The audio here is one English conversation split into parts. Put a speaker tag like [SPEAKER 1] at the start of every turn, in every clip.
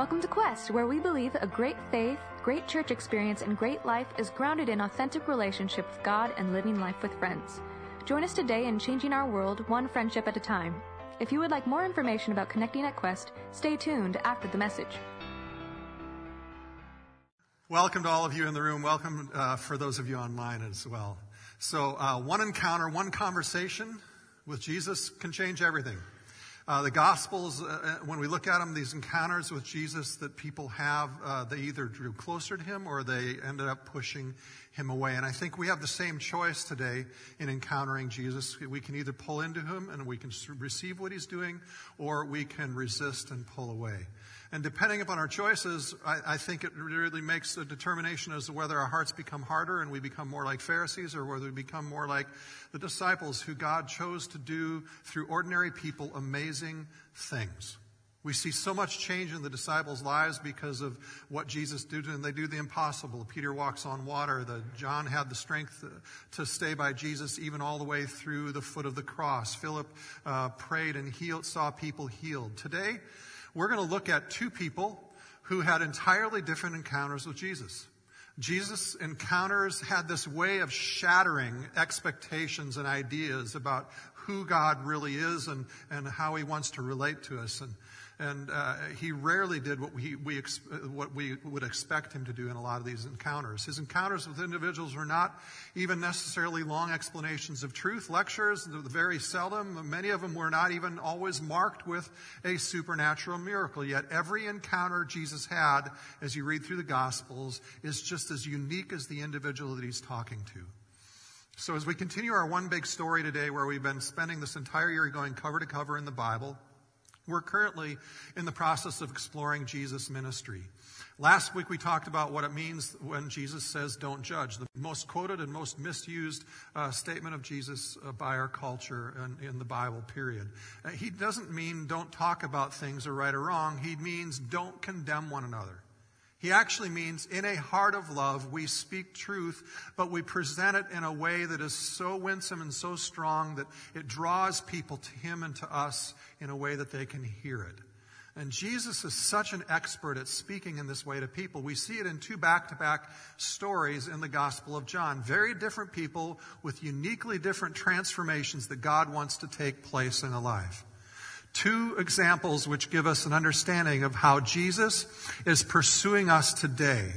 [SPEAKER 1] Welcome to Quest, where we believe a great faith, great church experience, and great life is grounded in authentic relationship with God and living life with friends. Join us today in changing our world one friendship at a time. If you would like more information about connecting at Quest, stay tuned after the message.
[SPEAKER 2] Welcome to all of you in the room. Welcome uh, for those of you online as well. So, uh, one encounter, one conversation with Jesus can change everything. Uh, the Gospels, uh, uh, when we look at them, these encounters with Jesus that people have, uh, they either drew closer to him or they ended up pushing him away. And I think we have the same choice today in encountering Jesus. We can either pull into him and we can receive what he's doing, or we can resist and pull away. And depending upon our choices, I, I, think it really makes a determination as to whether our hearts become harder and we become more like Pharisees or whether we become more like the disciples who God chose to do through ordinary people amazing things. We see so much change in the disciples' lives because of what Jesus did, and they do the impossible. Peter walks on water. The, John had the strength to stay by Jesus even all the way through the foot of the cross. Philip uh, prayed and healed, saw people healed. Today, we're going to look at two people who had entirely different encounters with Jesus. Jesus' encounters had this way of shattering expectations and ideas about who God really is and, and how he wants to relate to us. And and uh, he rarely did what we, we ex- what we would expect him to do in a lot of these encounters. His encounters with individuals were not even necessarily long explanations of truth, lectures, very seldom. Many of them were not even always marked with a supernatural miracle. Yet every encounter Jesus had, as you read through the Gospels, is just as unique as the individual that he's talking to. So as we continue our one big story today, where we've been spending this entire year going cover to cover in the Bible, we're currently in the process of exploring Jesus' ministry. Last week we talked about what it means when Jesus says, don't judge. The most quoted and most misused uh, statement of Jesus uh, by our culture in, in the Bible, period. Uh, he doesn't mean don't talk about things are right or wrong. He means don't condemn one another. He actually means in a heart of love, we speak truth, but we present it in a way that is so winsome and so strong that it draws people to Him and to us in a way that they can hear it. And Jesus is such an expert at speaking in this way to people. We see it in two back to back stories in the Gospel of John. Very different people with uniquely different transformations that God wants to take place in a life two examples which give us an understanding of how Jesus is pursuing us today.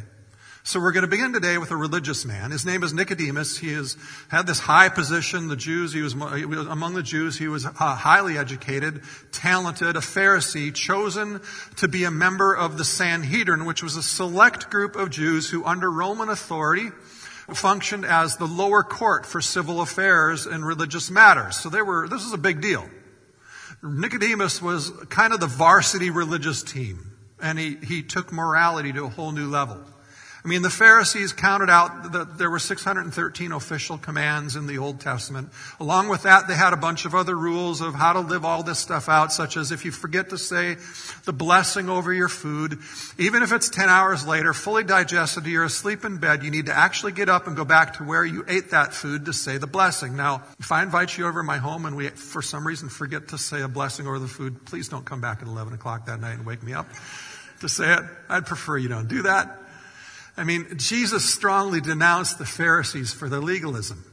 [SPEAKER 2] So we're going to begin today with a religious man. His name is Nicodemus. He has had this high position. The Jews, he was, among the Jews. He was uh, highly educated, talented, a Pharisee, chosen to be a member of the Sanhedrin, which was a select group of Jews who, under Roman authority, functioned as the lower court for civil affairs and religious matters. So they were, this is a big deal. Nicodemus was kind of the varsity religious team, and he, he took morality to a whole new level. I mean, the Pharisees counted out that there were 613 official commands in the Old Testament. Along with that, they had a bunch of other rules of how to live all this stuff out, such as if you forget to say the blessing over your food, even if it's 10 hours later, fully digested, you're asleep in bed, you need to actually get up and go back to where you ate that food to say the blessing. Now, if I invite you over to my home and we, for some reason, forget to say a blessing over the food, please don't come back at 11 o'clock that night and wake me up to say it. I'd prefer you don't do that. I mean, Jesus strongly denounced the Pharisees for their legalism.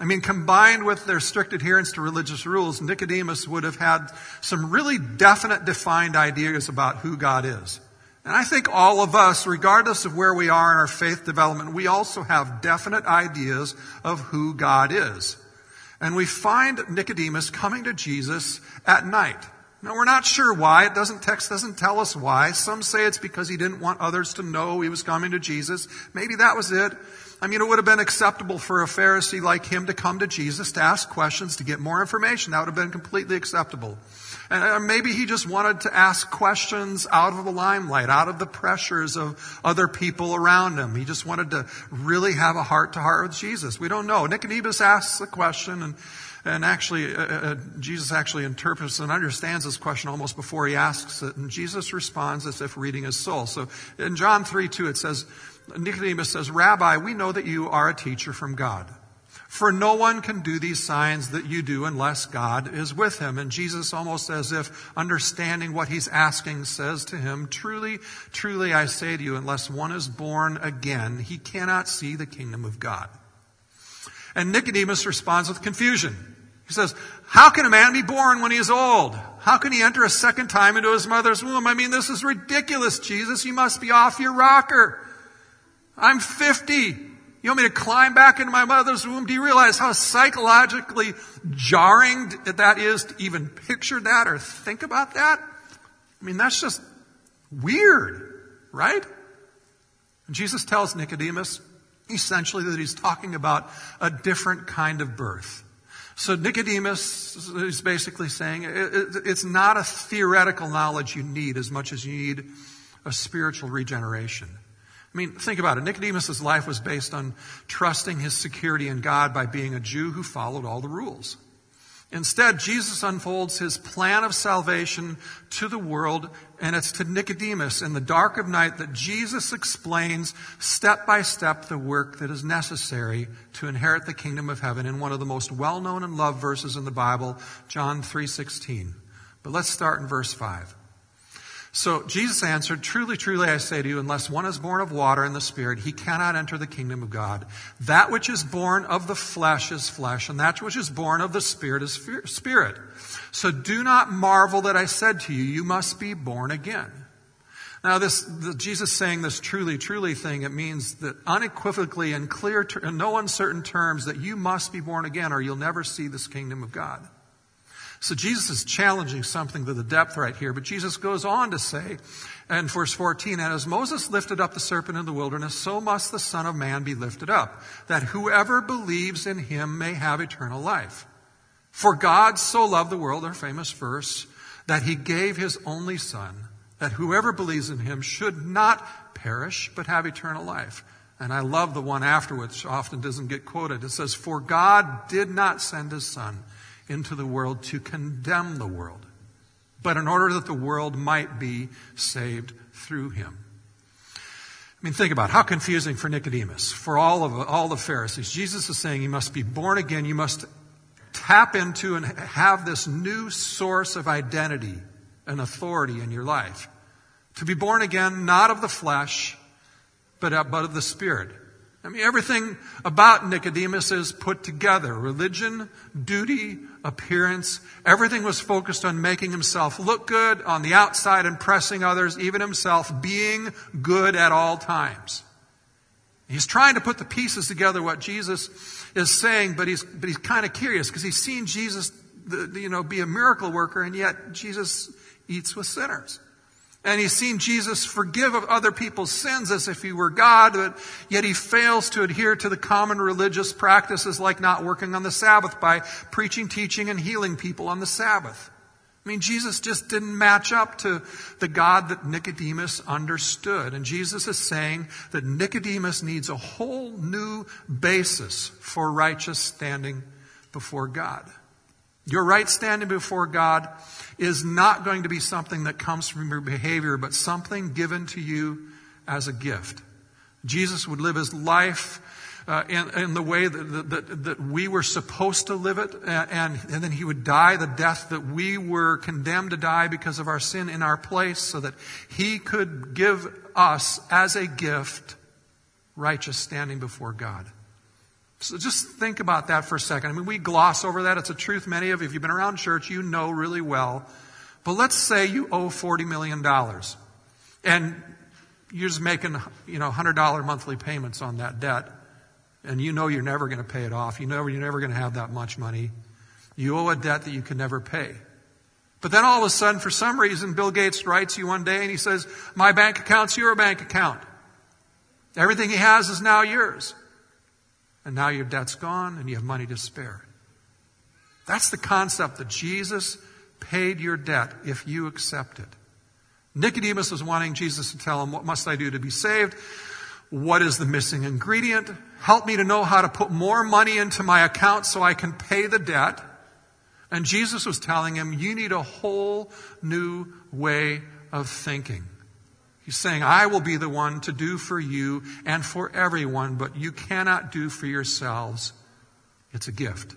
[SPEAKER 2] I mean, combined with their strict adherence to religious rules, Nicodemus would have had some really definite, defined ideas about who God is. And I think all of us, regardless of where we are in our faith development, we also have definite ideas of who God is. And we find Nicodemus coming to Jesus at night. Now we're not sure why. It doesn't, text doesn't tell us why. Some say it's because he didn't want others to know he was coming to Jesus. Maybe that was it. I mean, it would have been acceptable for a Pharisee like him to come to Jesus to ask questions, to get more information. That would have been completely acceptable. And uh, maybe he just wanted to ask questions out of the limelight, out of the pressures of other people around him. He just wanted to really have a heart to heart with Jesus. We don't know. Nicodemus asks the question and and actually, uh, uh, uh, Jesus actually interprets and understands this question almost before he asks it. And Jesus responds as if reading his soul. So in John 3 2, it says, Nicodemus says, Rabbi, we know that you are a teacher from God. For no one can do these signs that you do unless God is with him. And Jesus, almost as if understanding what he's asking, says to him, Truly, truly, I say to you, unless one is born again, he cannot see the kingdom of God. And Nicodemus responds with confusion. He says, How can a man be born when he is old? How can he enter a second time into his mother's womb? I mean, this is ridiculous, Jesus. You must be off your rocker. I'm 50. You want me to climb back into my mother's womb? Do you realize how psychologically jarring that is to even picture that or think about that? I mean, that's just weird, right? And Jesus tells Nicodemus essentially that he's talking about a different kind of birth. So Nicodemus is basically saying it's not a theoretical knowledge you need as much as you need a spiritual regeneration. I mean, think about it. Nicodemus' life was based on trusting his security in God by being a Jew who followed all the rules. Instead, Jesus unfolds his plan of salvation to the world, and it's to Nicodemus in the dark of night that Jesus explains step by step the work that is necessary to inherit the kingdom of heaven in one of the most well-known and loved verses in the Bible, John 3:16. But let's start in verse 5. So Jesus answered, Truly, truly, I say to you, unless one is born of water and the Spirit, he cannot enter the kingdom of God. That which is born of the flesh is flesh, and that which is born of the Spirit is spirit. So do not marvel that I said to you, you must be born again. Now, this the, Jesus saying this truly, truly thing, it means that unequivocally and clear, in no uncertain terms, that you must be born again, or you'll never see this kingdom of God. So Jesus is challenging something to the depth right here, but Jesus goes on to say in verse 14, and as Moses lifted up the serpent in the wilderness, so must the Son of Man be lifted up, that whoever believes in him may have eternal life. For God so loved the world, our famous verse, that he gave his only Son, that whoever believes in him should not perish, but have eternal life. And I love the one afterwards, often doesn't get quoted. It says, For God did not send his Son into the world to condemn the world, but in order that the world might be saved through him. I mean, think about it. how confusing for Nicodemus, for all of all the Pharisees. Jesus is saying you must be born again. You must tap into and have this new source of identity and authority in your life. To be born again, not of the flesh, but of the Spirit. I mean, everything about Nicodemus is put together religion, duty, appearance. Everything was focused on making himself look good on the outside, impressing others, even himself being good at all times. He's trying to put the pieces together what Jesus is saying, but he's, but he's kind of curious because he's seen Jesus, you know, be a miracle worker, and yet Jesus eats with sinners. And he's seen Jesus forgive other people's sins as if he were God, but yet he fails to adhere to the common religious practices like not working on the Sabbath by preaching, teaching, and healing people on the Sabbath. I mean, Jesus just didn't match up to the God that Nicodemus understood. And Jesus is saying that Nicodemus needs a whole new basis for righteous standing before God. Your right standing before God is not going to be something that comes from your behavior, but something given to you as a gift. Jesus would live his life uh, in, in, the way that, that, that, we were supposed to live it, and, and then he would die the death that we were condemned to die because of our sin in our place, so that he could give us as a gift righteous standing before God. So just think about that for a second. I mean, we gloss over that. It's a truth many of if you've been around church, you know really well. But let's say you owe $40 million and you're just making, you know, $100 monthly payments on that debt and you know you're never going to pay it off. You know you're never going to have that much money. You owe a debt that you can never pay. But then all of a sudden, for some reason, Bill Gates writes you one day and he says, my bank account's your bank account. Everything he has is now yours and now your debt's gone and you have money to spare. That's the concept that Jesus paid your debt if you accept it. Nicodemus was wanting Jesus to tell him, What must I do to be saved? What is the missing ingredient? Help me to know how to put more money into my account so I can pay the debt. And Jesus was telling him, You need a whole new way of thinking. He's saying, I will be the one to do for you and for everyone, but you cannot do for yourselves It's a gift.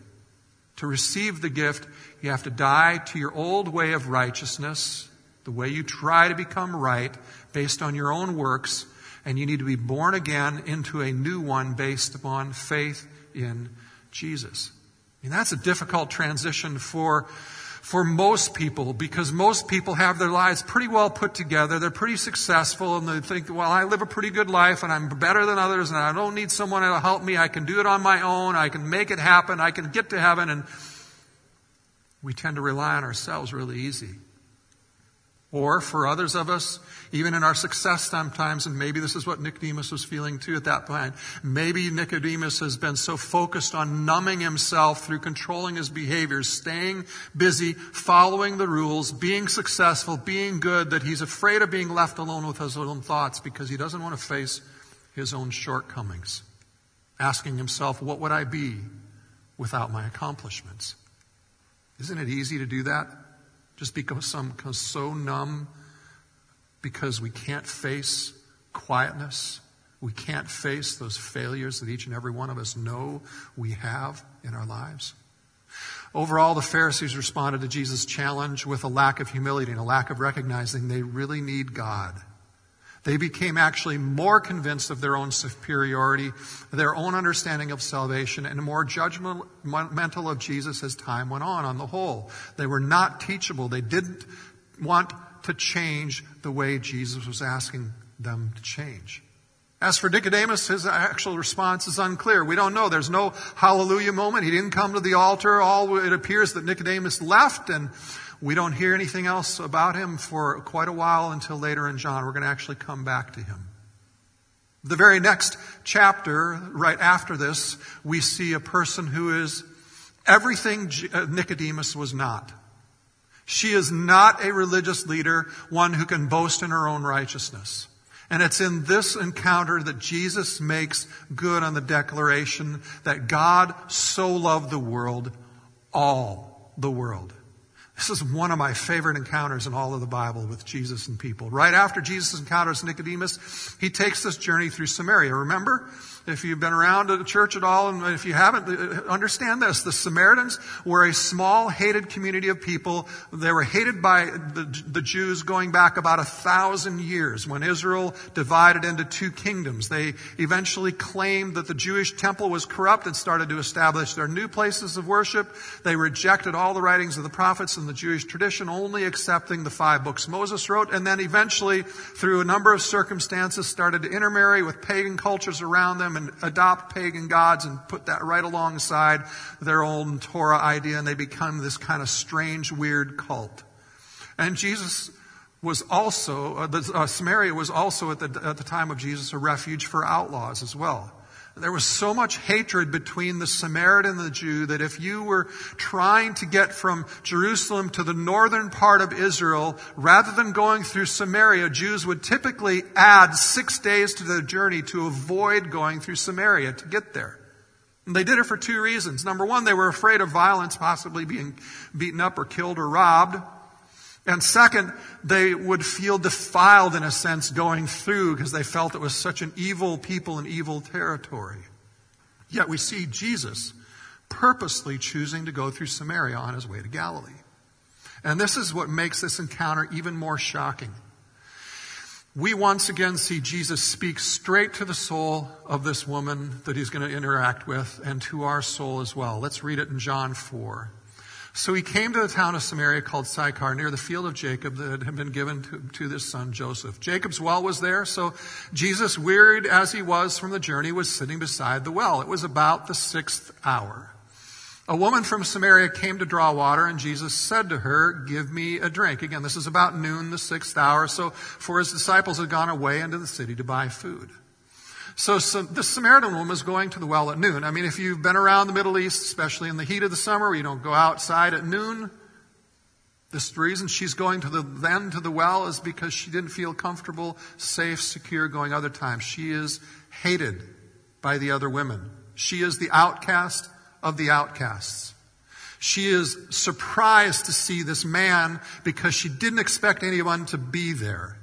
[SPEAKER 2] To receive the gift, you have to die to your old way of righteousness, the way you try to become right based on your own works, and you need to be born again into a new one based upon faith in Jesus. I mean, that's a difficult transition for for most people because most people have their lives pretty well put together. They're pretty successful and they think, well, I live a pretty good life and I'm better than others and I don't need someone to help me. I can do it on my own. I can make it happen. I can get to heaven. And we tend to rely on ourselves really easy. Or for others of us, even in our success sometimes, and maybe this is what Nicodemus was feeling too at that point, maybe Nicodemus has been so focused on numbing himself through controlling his behaviors, staying busy, following the rules, being successful, being good, that he's afraid of being left alone with his own thoughts because he doesn't want to face his own shortcomings. Asking himself, what would I be without my accomplishments? Isn't it easy to do that? Just because some so numb because we can't face quietness. We can't face those failures that each and every one of us know we have in our lives. Overall, the Pharisees responded to Jesus' challenge with a lack of humility and a lack of recognizing they really need God. They became actually more convinced of their own superiority, their own understanding of salvation, and more judgmental of Jesus as time went on on the whole. They were not teachable. They didn't want to change the way Jesus was asking them to change. As for Nicodemus, his actual response is unclear. We don't know. There's no hallelujah moment. He didn't come to the altar. All it appears that Nicodemus left and we don't hear anything else about him for quite a while until later in John. We're going to actually come back to him. The very next chapter, right after this, we see a person who is everything uh, Nicodemus was not. She is not a religious leader, one who can boast in her own righteousness. And it's in this encounter that Jesus makes good on the declaration that God so loved the world, all the world. This is one of my favorite encounters in all of the Bible with Jesus and people. Right after Jesus encounters Nicodemus, he takes this journey through Samaria. Remember? If you've been around the church at all, and if you haven't, uh, understand this. The Samaritans were a small, hated community of people. They were hated by the, the Jews going back about a thousand years when Israel divided into two kingdoms. They eventually claimed that the Jewish temple was corrupt and started to establish their new places of worship. They rejected all the writings of the prophets and the Jewish tradition, only accepting the five books Moses wrote, and then eventually, through a number of circumstances, started to intermarry with pagan cultures around them and adopt pagan gods and put that right alongside their own Torah idea, and they become this kind of strange, weird cult. And Jesus was also, uh, the, uh, Samaria was also at the, at the time of Jesus a refuge for outlaws as well. There was so much hatred between the Samaritan and the Jew that if you were trying to get from Jerusalem to the northern part of Israel, rather than going through Samaria, Jews would typically add six days to the journey to avoid going through Samaria to get there. And they did it for two reasons. Number one, they were afraid of violence, possibly being beaten up or killed or robbed. And second, they would feel defiled in a sense going through because they felt it was such an evil people and evil territory. Yet we see Jesus purposely choosing to go through Samaria on his way to Galilee. And this is what makes this encounter even more shocking. We once again see Jesus speak straight to the soul of this woman that he's going to interact with and to our soul as well. Let's read it in John 4. So he came to the town of Samaria called Sychar, near the field of Jacob that had been given to, to this son Joseph. Jacob's well was there, so Jesus, wearied as he was from the journey, was sitting beside the well. It was about the sixth hour. A woman from Samaria came to draw water, and Jesus said to her, Give me a drink. Again, this is about noon, the sixth hour, so for his disciples had gone away into the city to buy food. So, so the Samaritan woman was going to the well at noon. I mean, if you've been around the Middle East, especially in the heat of the summer, where you don't go outside at noon, this reason she's going to the, then to the well is because she didn't feel comfortable, safe, secure going other times. She is hated by the other women. She is the outcast of the outcasts. She is surprised to see this man because she didn't expect anyone to be there.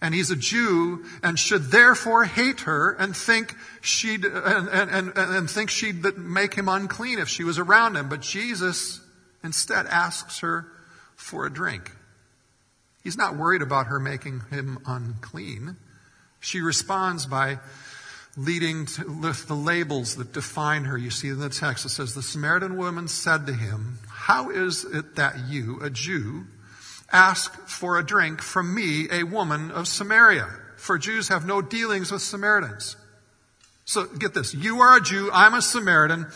[SPEAKER 2] And he's a Jew and should therefore hate her and think she'd, and, and, and, and think she'd make him unclean if she was around him. But Jesus instead asks her for a drink. He's not worried about her making him unclean. She responds by leading to the labels that define her. You see in the text, it says, The Samaritan woman said to him, How is it that you, a Jew, ask for a drink from me, a woman of Samaria? For Jews have no dealings with Samaritans. So get this. You are a Jew. I'm a Samaritan.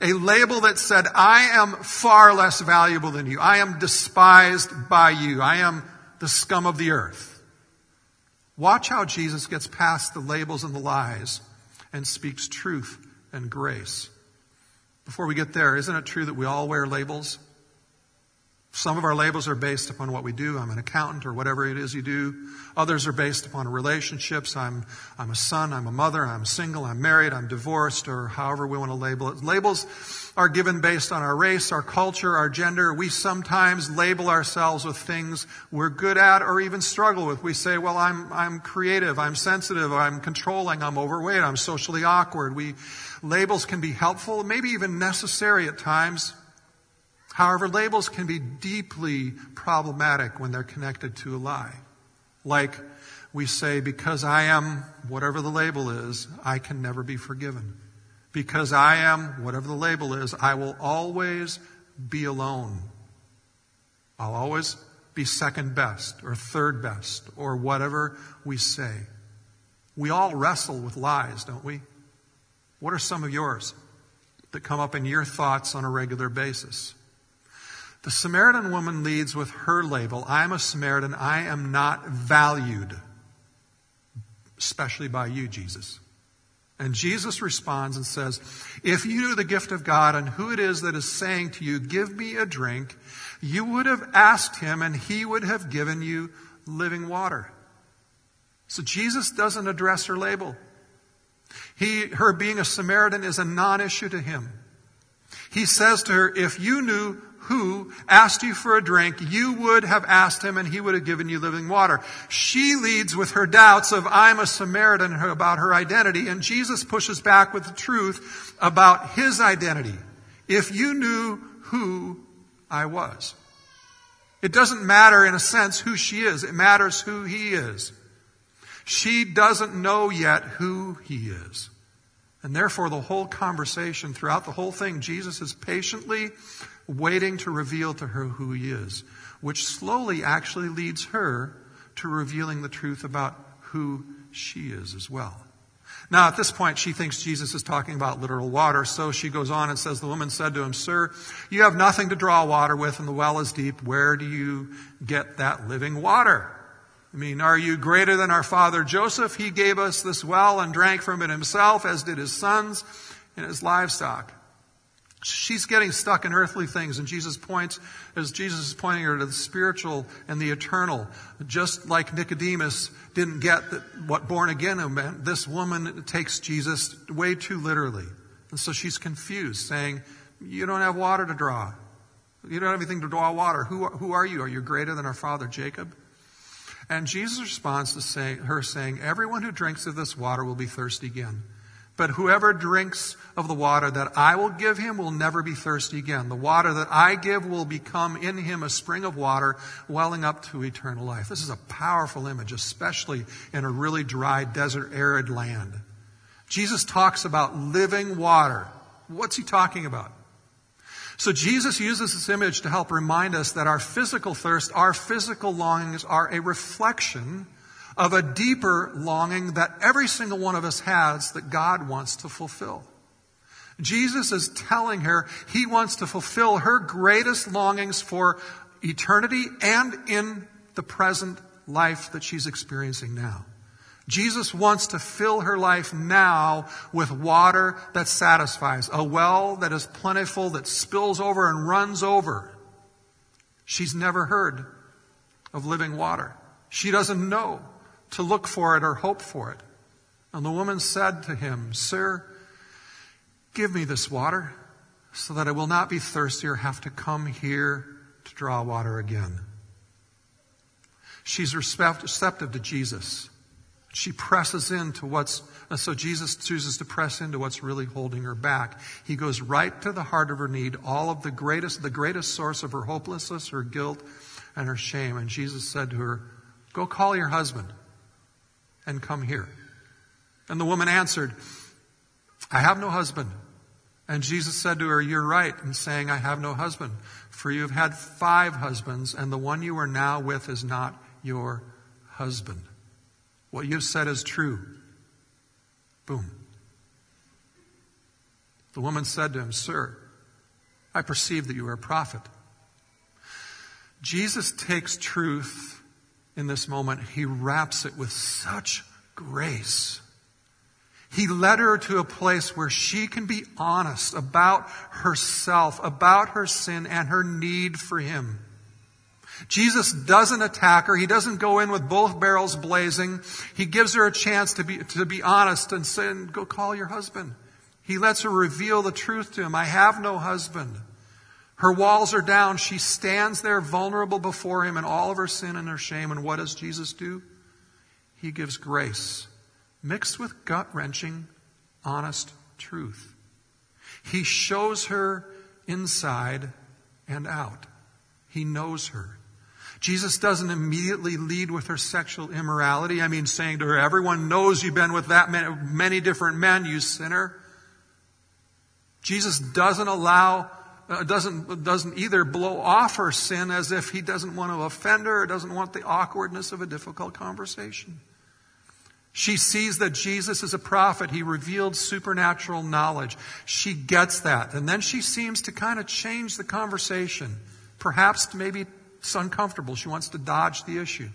[SPEAKER 2] A label that said, I am far less valuable than you. I am despised by you. I am the scum of the earth. Watch how Jesus gets past the labels and the lies and speaks truth and grace. Before we get there, isn't it true that we all wear labels? Some of our labels are based upon what we do. I'm an accountant or whatever it is you do. Others are based upon relationships. I'm, I'm a son, I'm a mother, I'm single, I'm married, I'm divorced, or however we want to label it. Labels are given based on our race, our culture, our gender. We sometimes label ourselves with things we're good at or even struggle with. We say, well, I'm, I'm creative, I'm sensitive, I'm controlling, I'm overweight, I'm socially awkward. We, labels can be helpful, maybe even necessary at times. However, labels can be deeply problematic when they're connected to a lie. Like we say, because I am whatever the label is, I can never be forgiven. Because I am whatever the label is, I will always be alone. I'll always be second best or third best or whatever we say. We all wrestle with lies, don't we? What are some of yours that come up in your thoughts on a regular basis? The Samaritan woman leads with her label I am a Samaritan. I am not valued, especially by you, Jesus. And Jesus responds and says, If you knew the gift of God and who it is that is saying to you, Give me a drink, you would have asked him and he would have given you living water. So Jesus doesn't address her label. He, her being a Samaritan is a non issue to him. He says to her, If you knew who asked you for a drink, you would have asked him and he would have given you living water. She leads with her doubts of I'm a Samaritan about her identity and Jesus pushes back with the truth about his identity. If you knew who I was. It doesn't matter in a sense who she is. It matters who he is. She doesn't know yet who he is. And therefore, the whole conversation, throughout the whole thing, Jesus is patiently waiting to reveal to her who he is, which slowly actually leads her to revealing the truth about who she is as well. Now, at this point, she thinks Jesus is talking about literal water, so she goes on and says, The woman said to him, Sir, you have nothing to draw water with, and the well is deep. Where do you get that living water? I mean, are you greater than our father Joseph? He gave us this well and drank from it himself, as did his sons and his livestock. She's getting stuck in earthly things, and Jesus points, as Jesus is pointing her to the spiritual and the eternal. Just like Nicodemus didn't get what born again meant, this woman takes Jesus way too literally. And so she's confused, saying, You don't have water to draw. You don't have anything to draw water. Who, who are you? Are you greater than our father Jacob? And Jesus responds to say, her saying, Everyone who drinks of this water will be thirsty again. But whoever drinks of the water that I will give him will never be thirsty again. The water that I give will become in him a spring of water welling up to eternal life. This is a powerful image, especially in a really dry, desert, arid land. Jesus talks about living water. What's he talking about? So Jesus uses this image to help remind us that our physical thirst, our physical longings are a reflection of a deeper longing that every single one of us has that God wants to fulfill. Jesus is telling her he wants to fulfill her greatest longings for eternity and in the present life that she's experiencing now. Jesus wants to fill her life now with water that satisfies, a well that is plentiful, that spills over and runs over. She's never heard of living water. She doesn't know to look for it or hope for it. And the woman said to him, Sir, give me this water so that I will not be thirsty or have to come here to draw water again. She's receptive to Jesus. She presses into what's, uh, so Jesus chooses to press into what's really holding her back. He goes right to the heart of her need, all of the greatest, the greatest source of her hopelessness, her guilt, and her shame. And Jesus said to her, Go call your husband and come here. And the woman answered, I have no husband. And Jesus said to her, You're right in saying, I have no husband, for you have had five husbands, and the one you are now with is not your husband. What you've said is true. Boom. The woman said to him, Sir, I perceive that you are a prophet. Jesus takes truth in this moment, he wraps it with such grace. He led her to a place where she can be honest about herself, about her sin and her need for him. Jesus doesn't attack her. He doesn't go in with both barrels blazing. He gives her a chance to be, to be honest and say, go call your husband. He lets her reveal the truth to him. I have no husband. Her walls are down. She stands there vulnerable before him in all of her sin and her shame. And what does Jesus do? He gives grace mixed with gut wrenching, honest truth. He shows her inside and out. He knows her. Jesus doesn't immediately lead with her sexual immorality. I mean, saying to her, everyone knows you've been with that many, many different men, you sinner. Jesus doesn't allow uh, doesn't, doesn't either blow off her sin as if he doesn't want to offend her or doesn't want the awkwardness of a difficult conversation. She sees that Jesus is a prophet. He revealed supernatural knowledge. She gets that. And then she seems to kind of change the conversation. Perhaps maybe it's uncomfortable. She wants to dodge the issue.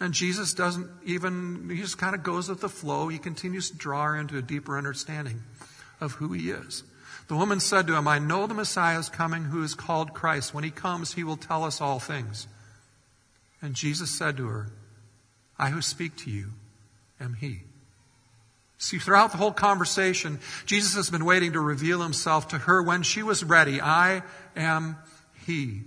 [SPEAKER 2] And Jesus doesn't even, he just kind of goes with the flow. He continues to draw her into a deeper understanding of who he is. The woman said to him, I know the Messiah is coming who is called Christ. When he comes, he will tell us all things. And Jesus said to her, I who speak to you am he. See, throughout the whole conversation, Jesus has been waiting to reveal himself to her when she was ready. I am he.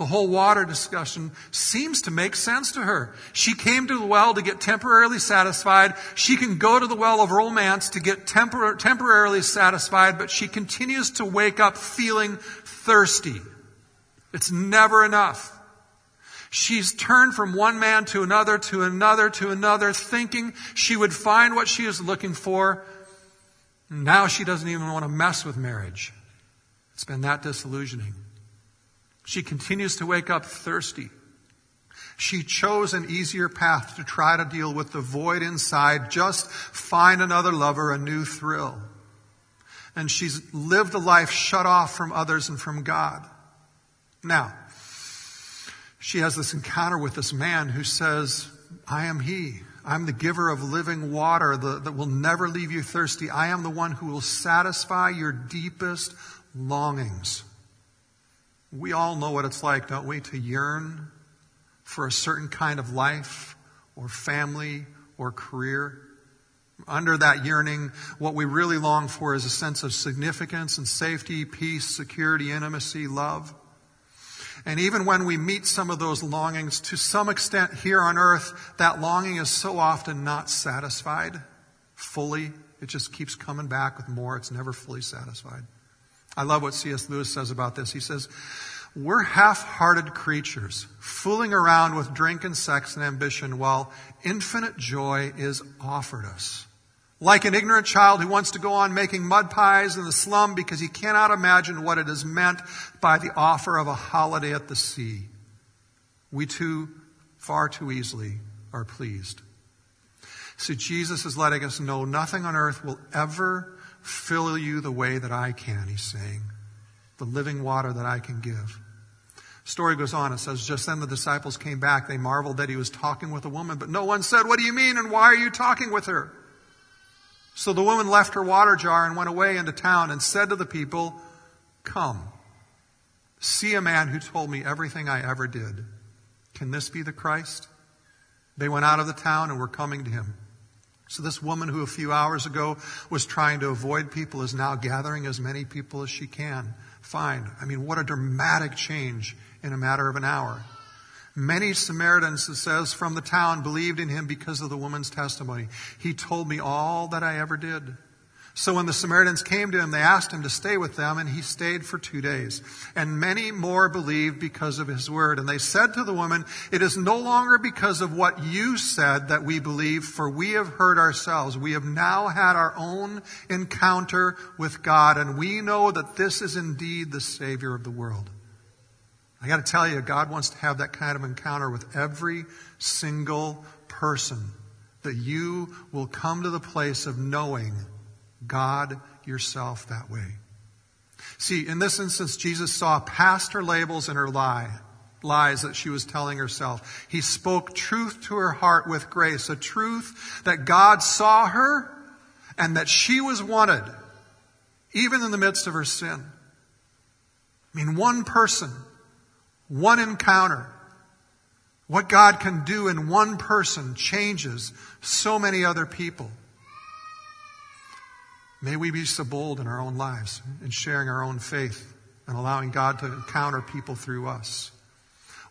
[SPEAKER 2] The whole water discussion seems to make sense to her. She came to the well to get temporarily satisfied. She can go to the well of romance to get tempor- temporarily satisfied, but she continues to wake up feeling thirsty. It's never enough. She's turned from one man to another, to another, to another, thinking she would find what she is looking for. Now she doesn't even want to mess with marriage. It's been that disillusioning. She continues to wake up thirsty. She chose an easier path to try to deal with the void inside, just find another lover, a new thrill. And she's lived a life shut off from others and from God. Now, she has this encounter with this man who says, I am he. I'm the giver of living water that will never leave you thirsty. I am the one who will satisfy your deepest longings. We all know what it's like, don't we, to yearn for a certain kind of life or family or career. Under that yearning, what we really long for is a sense of significance and safety, peace, security, intimacy, love. And even when we meet some of those longings, to some extent here on earth, that longing is so often not satisfied fully. It just keeps coming back with more. It's never fully satisfied. I love what C.S. Lewis says about this. He says, we're half-hearted creatures, fooling around with drink and sex and ambition while infinite joy is offered us. Like an ignorant child who wants to go on making mud pies in the slum because he cannot imagine what it is meant by the offer of a holiday at the sea. We too, far too easily, are pleased. See, Jesus is letting us know nothing on earth will ever fill you the way that I can, he's saying. The living water that I can give. Story goes on. It says, just then the disciples came back. They marveled that he was talking with a woman, but no one said, what do you mean and why are you talking with her? So the woman left her water jar and went away into town and said to the people, come, see a man who told me everything I ever did. Can this be the Christ? They went out of the town and were coming to him. So this woman who a few hours ago was trying to avoid people is now gathering as many people as she can find. I mean, what a dramatic change in a matter of an hour. Many Samaritans, it says, from the town believed in him because of the woman's testimony. He told me all that I ever did. So when the Samaritans came to him, they asked him to stay with them, and he stayed for two days. And many more believed because of his word. And they said to the woman, It is no longer because of what you said that we believe, for we have heard ourselves. We have now had our own encounter with God, and we know that this is indeed the Savior of the world. I got to tell you, God wants to have that kind of encounter with every single person, that you will come to the place of knowing God yourself that way. See, in this instance, Jesus saw past her labels and her lie, lies that she was telling herself. He spoke truth to her heart with grace, a truth that God saw her and that she was wanted, even in the midst of her sin. I mean, one person one encounter. What God can do in one person changes so many other people. May we be so bold in our own lives in sharing our own faith and allowing God to encounter people through us.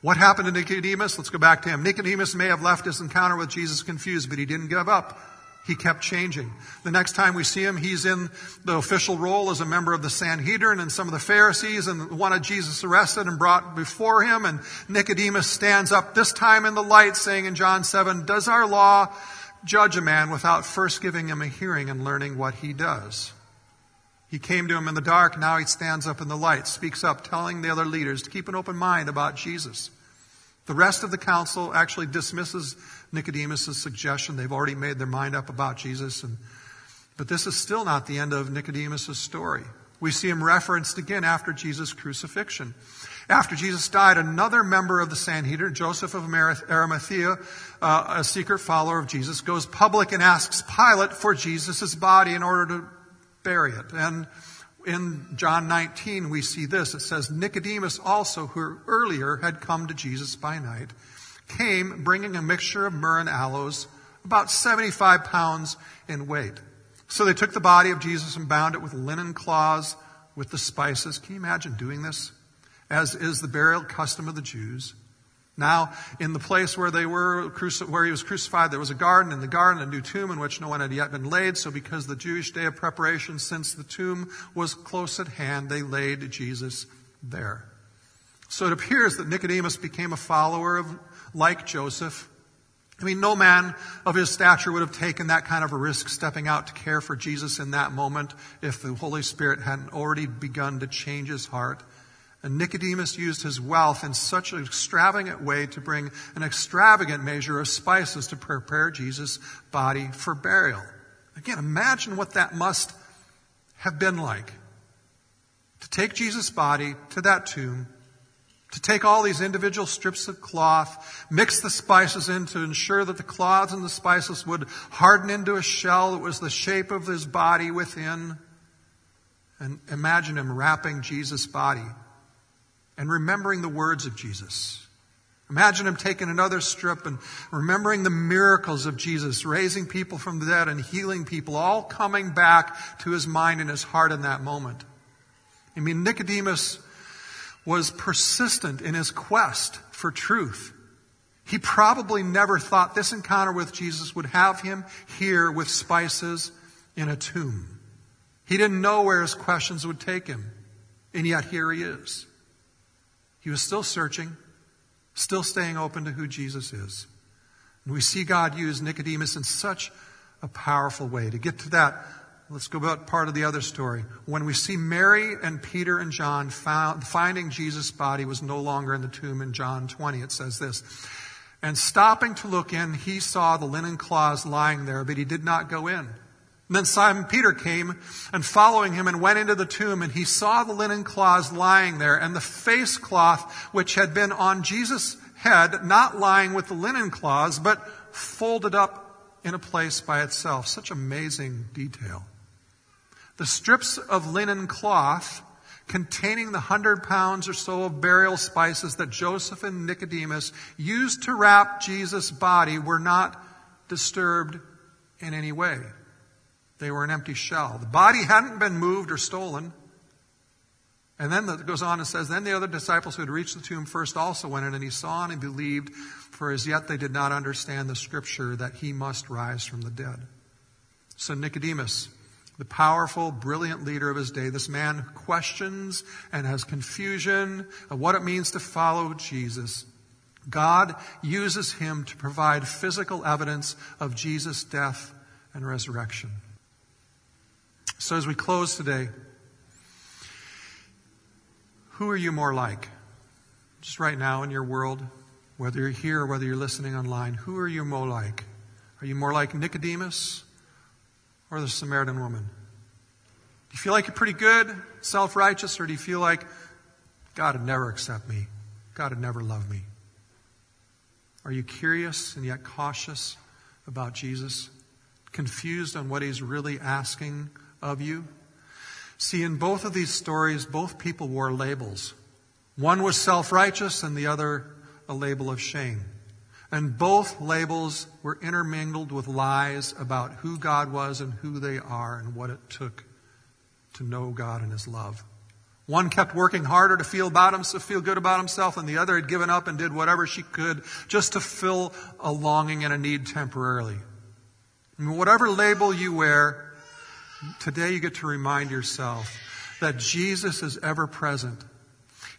[SPEAKER 2] What happened to Nicodemus? Let's go back to him. Nicodemus may have left his encounter with Jesus confused, but he didn't give up. He kept changing. The next time we see him, he's in the official role as a member of the Sanhedrin and some of the Pharisees and wanted Jesus arrested and brought before him. And Nicodemus stands up this time in the light saying in John 7, does our law judge a man without first giving him a hearing and learning what he does? He came to him in the dark. Now he stands up in the light, speaks up, telling the other leaders to keep an open mind about Jesus. The rest of the council actually dismisses Nicodemus' suggestion. They've already made their mind up about Jesus. And, but this is still not the end of Nicodemus' story. We see him referenced again after Jesus' crucifixion. After Jesus died, another member of the Sanhedrin, Joseph of Arimathea, uh, a secret follower of Jesus, goes public and asks Pilate for Jesus' body in order to bury it. And in John 19, we see this. It says, Nicodemus also, who earlier had come to Jesus by night, came bringing a mixture of myrrh and aloes, about 75 pounds in weight. So they took the body of Jesus and bound it with linen cloths with the spices. Can you imagine doing this? As is the burial custom of the Jews. Now, in the place where they were, where he was crucified, there was a garden. In the garden, a new tomb in which no one had yet been laid. So because the Jewish day of preparation, since the tomb was close at hand, they laid Jesus there. So it appears that Nicodemus became a follower of, like Joseph. I mean, no man of his stature would have taken that kind of a risk stepping out to care for Jesus in that moment if the Holy Spirit hadn't already begun to change his heart. And Nicodemus used his wealth in such an extravagant way to bring an extravagant measure of spices to prepare Jesus' body for burial. Again, imagine what that must have been like. To take Jesus' body to that tomb, to take all these individual strips of cloth, mix the spices in to ensure that the cloths and the spices would harden into a shell that was the shape of his body within. And imagine him wrapping Jesus' body and remembering the words of Jesus. Imagine him taking another strip and remembering the miracles of Jesus, raising people from the dead and healing people, all coming back to his mind and his heart in that moment. I mean, Nicodemus was persistent in his quest for truth. He probably never thought this encounter with Jesus would have him here with spices in a tomb. He didn't know where his questions would take him, and yet here he is. He was still searching, still staying open to who Jesus is. And we see God use Nicodemus in such a powerful way. To get to that, let's go about part of the other story. When we see Mary and Peter and John found, finding Jesus' body was no longer in the tomb in John 20, it says this. And stopping to look in, he saw the linen cloths lying there, but he did not go in. And then Simon Peter came and following him and went into the tomb and he saw the linen cloths lying there and the face cloth which had been on Jesus' head, not lying with the linen cloths, but folded up in a place by itself. Such amazing detail. The strips of linen cloth containing the hundred pounds or so of burial spices that Joseph and Nicodemus used to wrap Jesus' body were not disturbed in any way. They were an empty shell. The body hadn't been moved or stolen. And then it goes on and says, Then the other disciples who had reached the tomb first also went in, and he saw and he believed, for as yet they did not understand the scripture that he must rise from the dead. So Nicodemus, the powerful, brilliant leader of his day, this man questions and has confusion of what it means to follow Jesus. God uses him to provide physical evidence of Jesus' death and resurrection. So as we close today, who are you more like? Just right now in your world, whether you're here or whether you're listening online, who are you more like? Are you more like Nicodemus or the Samaritan woman? Do you feel like you're pretty good, self righteous, or do you feel like God would never accept me? God would never love me? Are you curious and yet cautious about Jesus? Confused on what he's really asking of you? See, in both of these stories, both people wore labels. One was self righteous and the other a label of shame. And both labels were intermingled with lies about who God was and who they are and what it took to know God and His love. One kept working harder to feel about himself, feel good about himself, and the other had given up and did whatever she could just to fill a longing and a need temporarily. And whatever label you wear, Today you get to remind yourself that Jesus is ever present.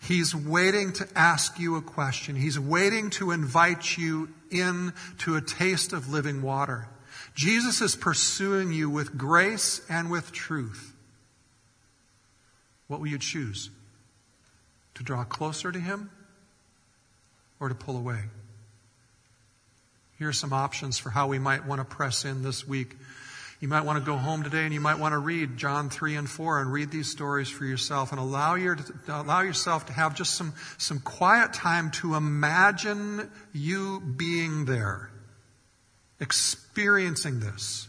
[SPEAKER 2] He's waiting to ask you a question. He's waiting to invite you in to a taste of living water. Jesus is pursuing you with grace and with truth. What will you choose? To draw closer to Him or to pull away? Here are some options for how we might want to press in this week you might want to go home today and you might want to read John 3 and 4 and read these stories for yourself and allow, your, allow yourself to have just some, some quiet time to imagine you being there, experiencing this.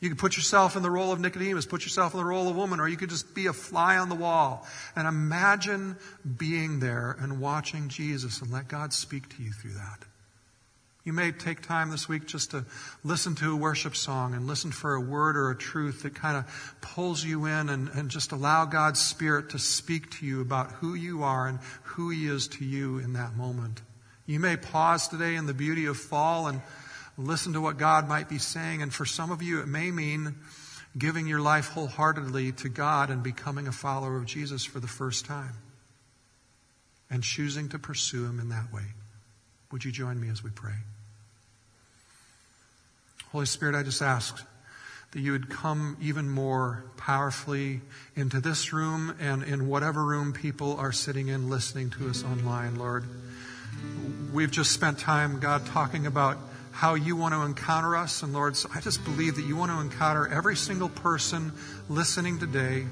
[SPEAKER 2] You could put yourself in the role of Nicodemus, put yourself in the role of a woman, or you could just be a fly on the wall and imagine being there and watching Jesus and let God speak to you through that. You may take time this week just to listen to a worship song and listen for a word or a truth that kind of pulls you in and, and just allow God's Spirit to speak to you about who you are and who He is to you in that moment. You may pause today in the beauty of fall and listen to what God might be saying. And for some of you, it may mean giving your life wholeheartedly to God and becoming a follower of Jesus for the first time and choosing to pursue Him in that way. Would you join me as we pray? Holy Spirit, I just ask that you would come even more powerfully into this room and in whatever room people are sitting in listening to us online, Lord. We've just spent time, God, talking about how you want to encounter us. And Lord, so I just believe that you want to encounter every single person listening today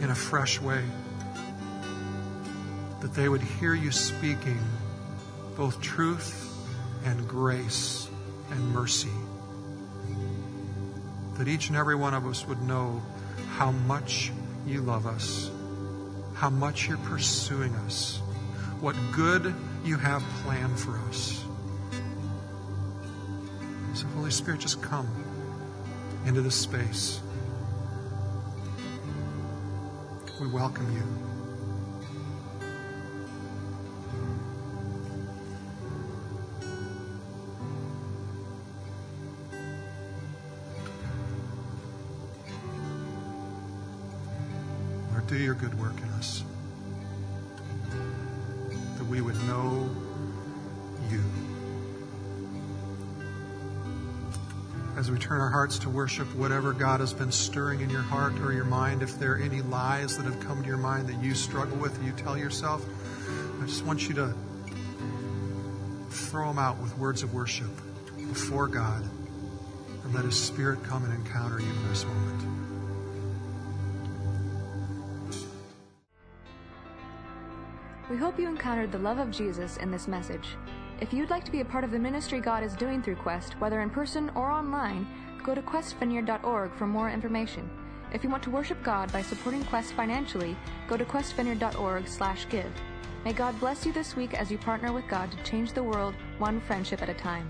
[SPEAKER 2] in a fresh way. That they would hear you speaking both truth and grace and mercy. That each and every one of us would know how much you love us, how much you're pursuing us, what good you have planned for us. So, Holy Spirit, just come into this space. We welcome you. Do your good work in us. That we would know you. As we turn our hearts to worship, whatever God has been stirring in your heart or your mind, if there are any lies that have come to your mind that you struggle with, you tell yourself, I just want you to throw them out with words of worship before God and let His Spirit come and encounter you in this moment.
[SPEAKER 1] We hope you encountered the love of Jesus in this message. If you'd like to be a part of the ministry God is doing through Quest, whether in person or online, go to questvineyard.org for more information. If you want to worship God by supporting Quest financially, go to questvineyard.org/give. May God bless you this week as you partner with God to change the world one friendship at a time.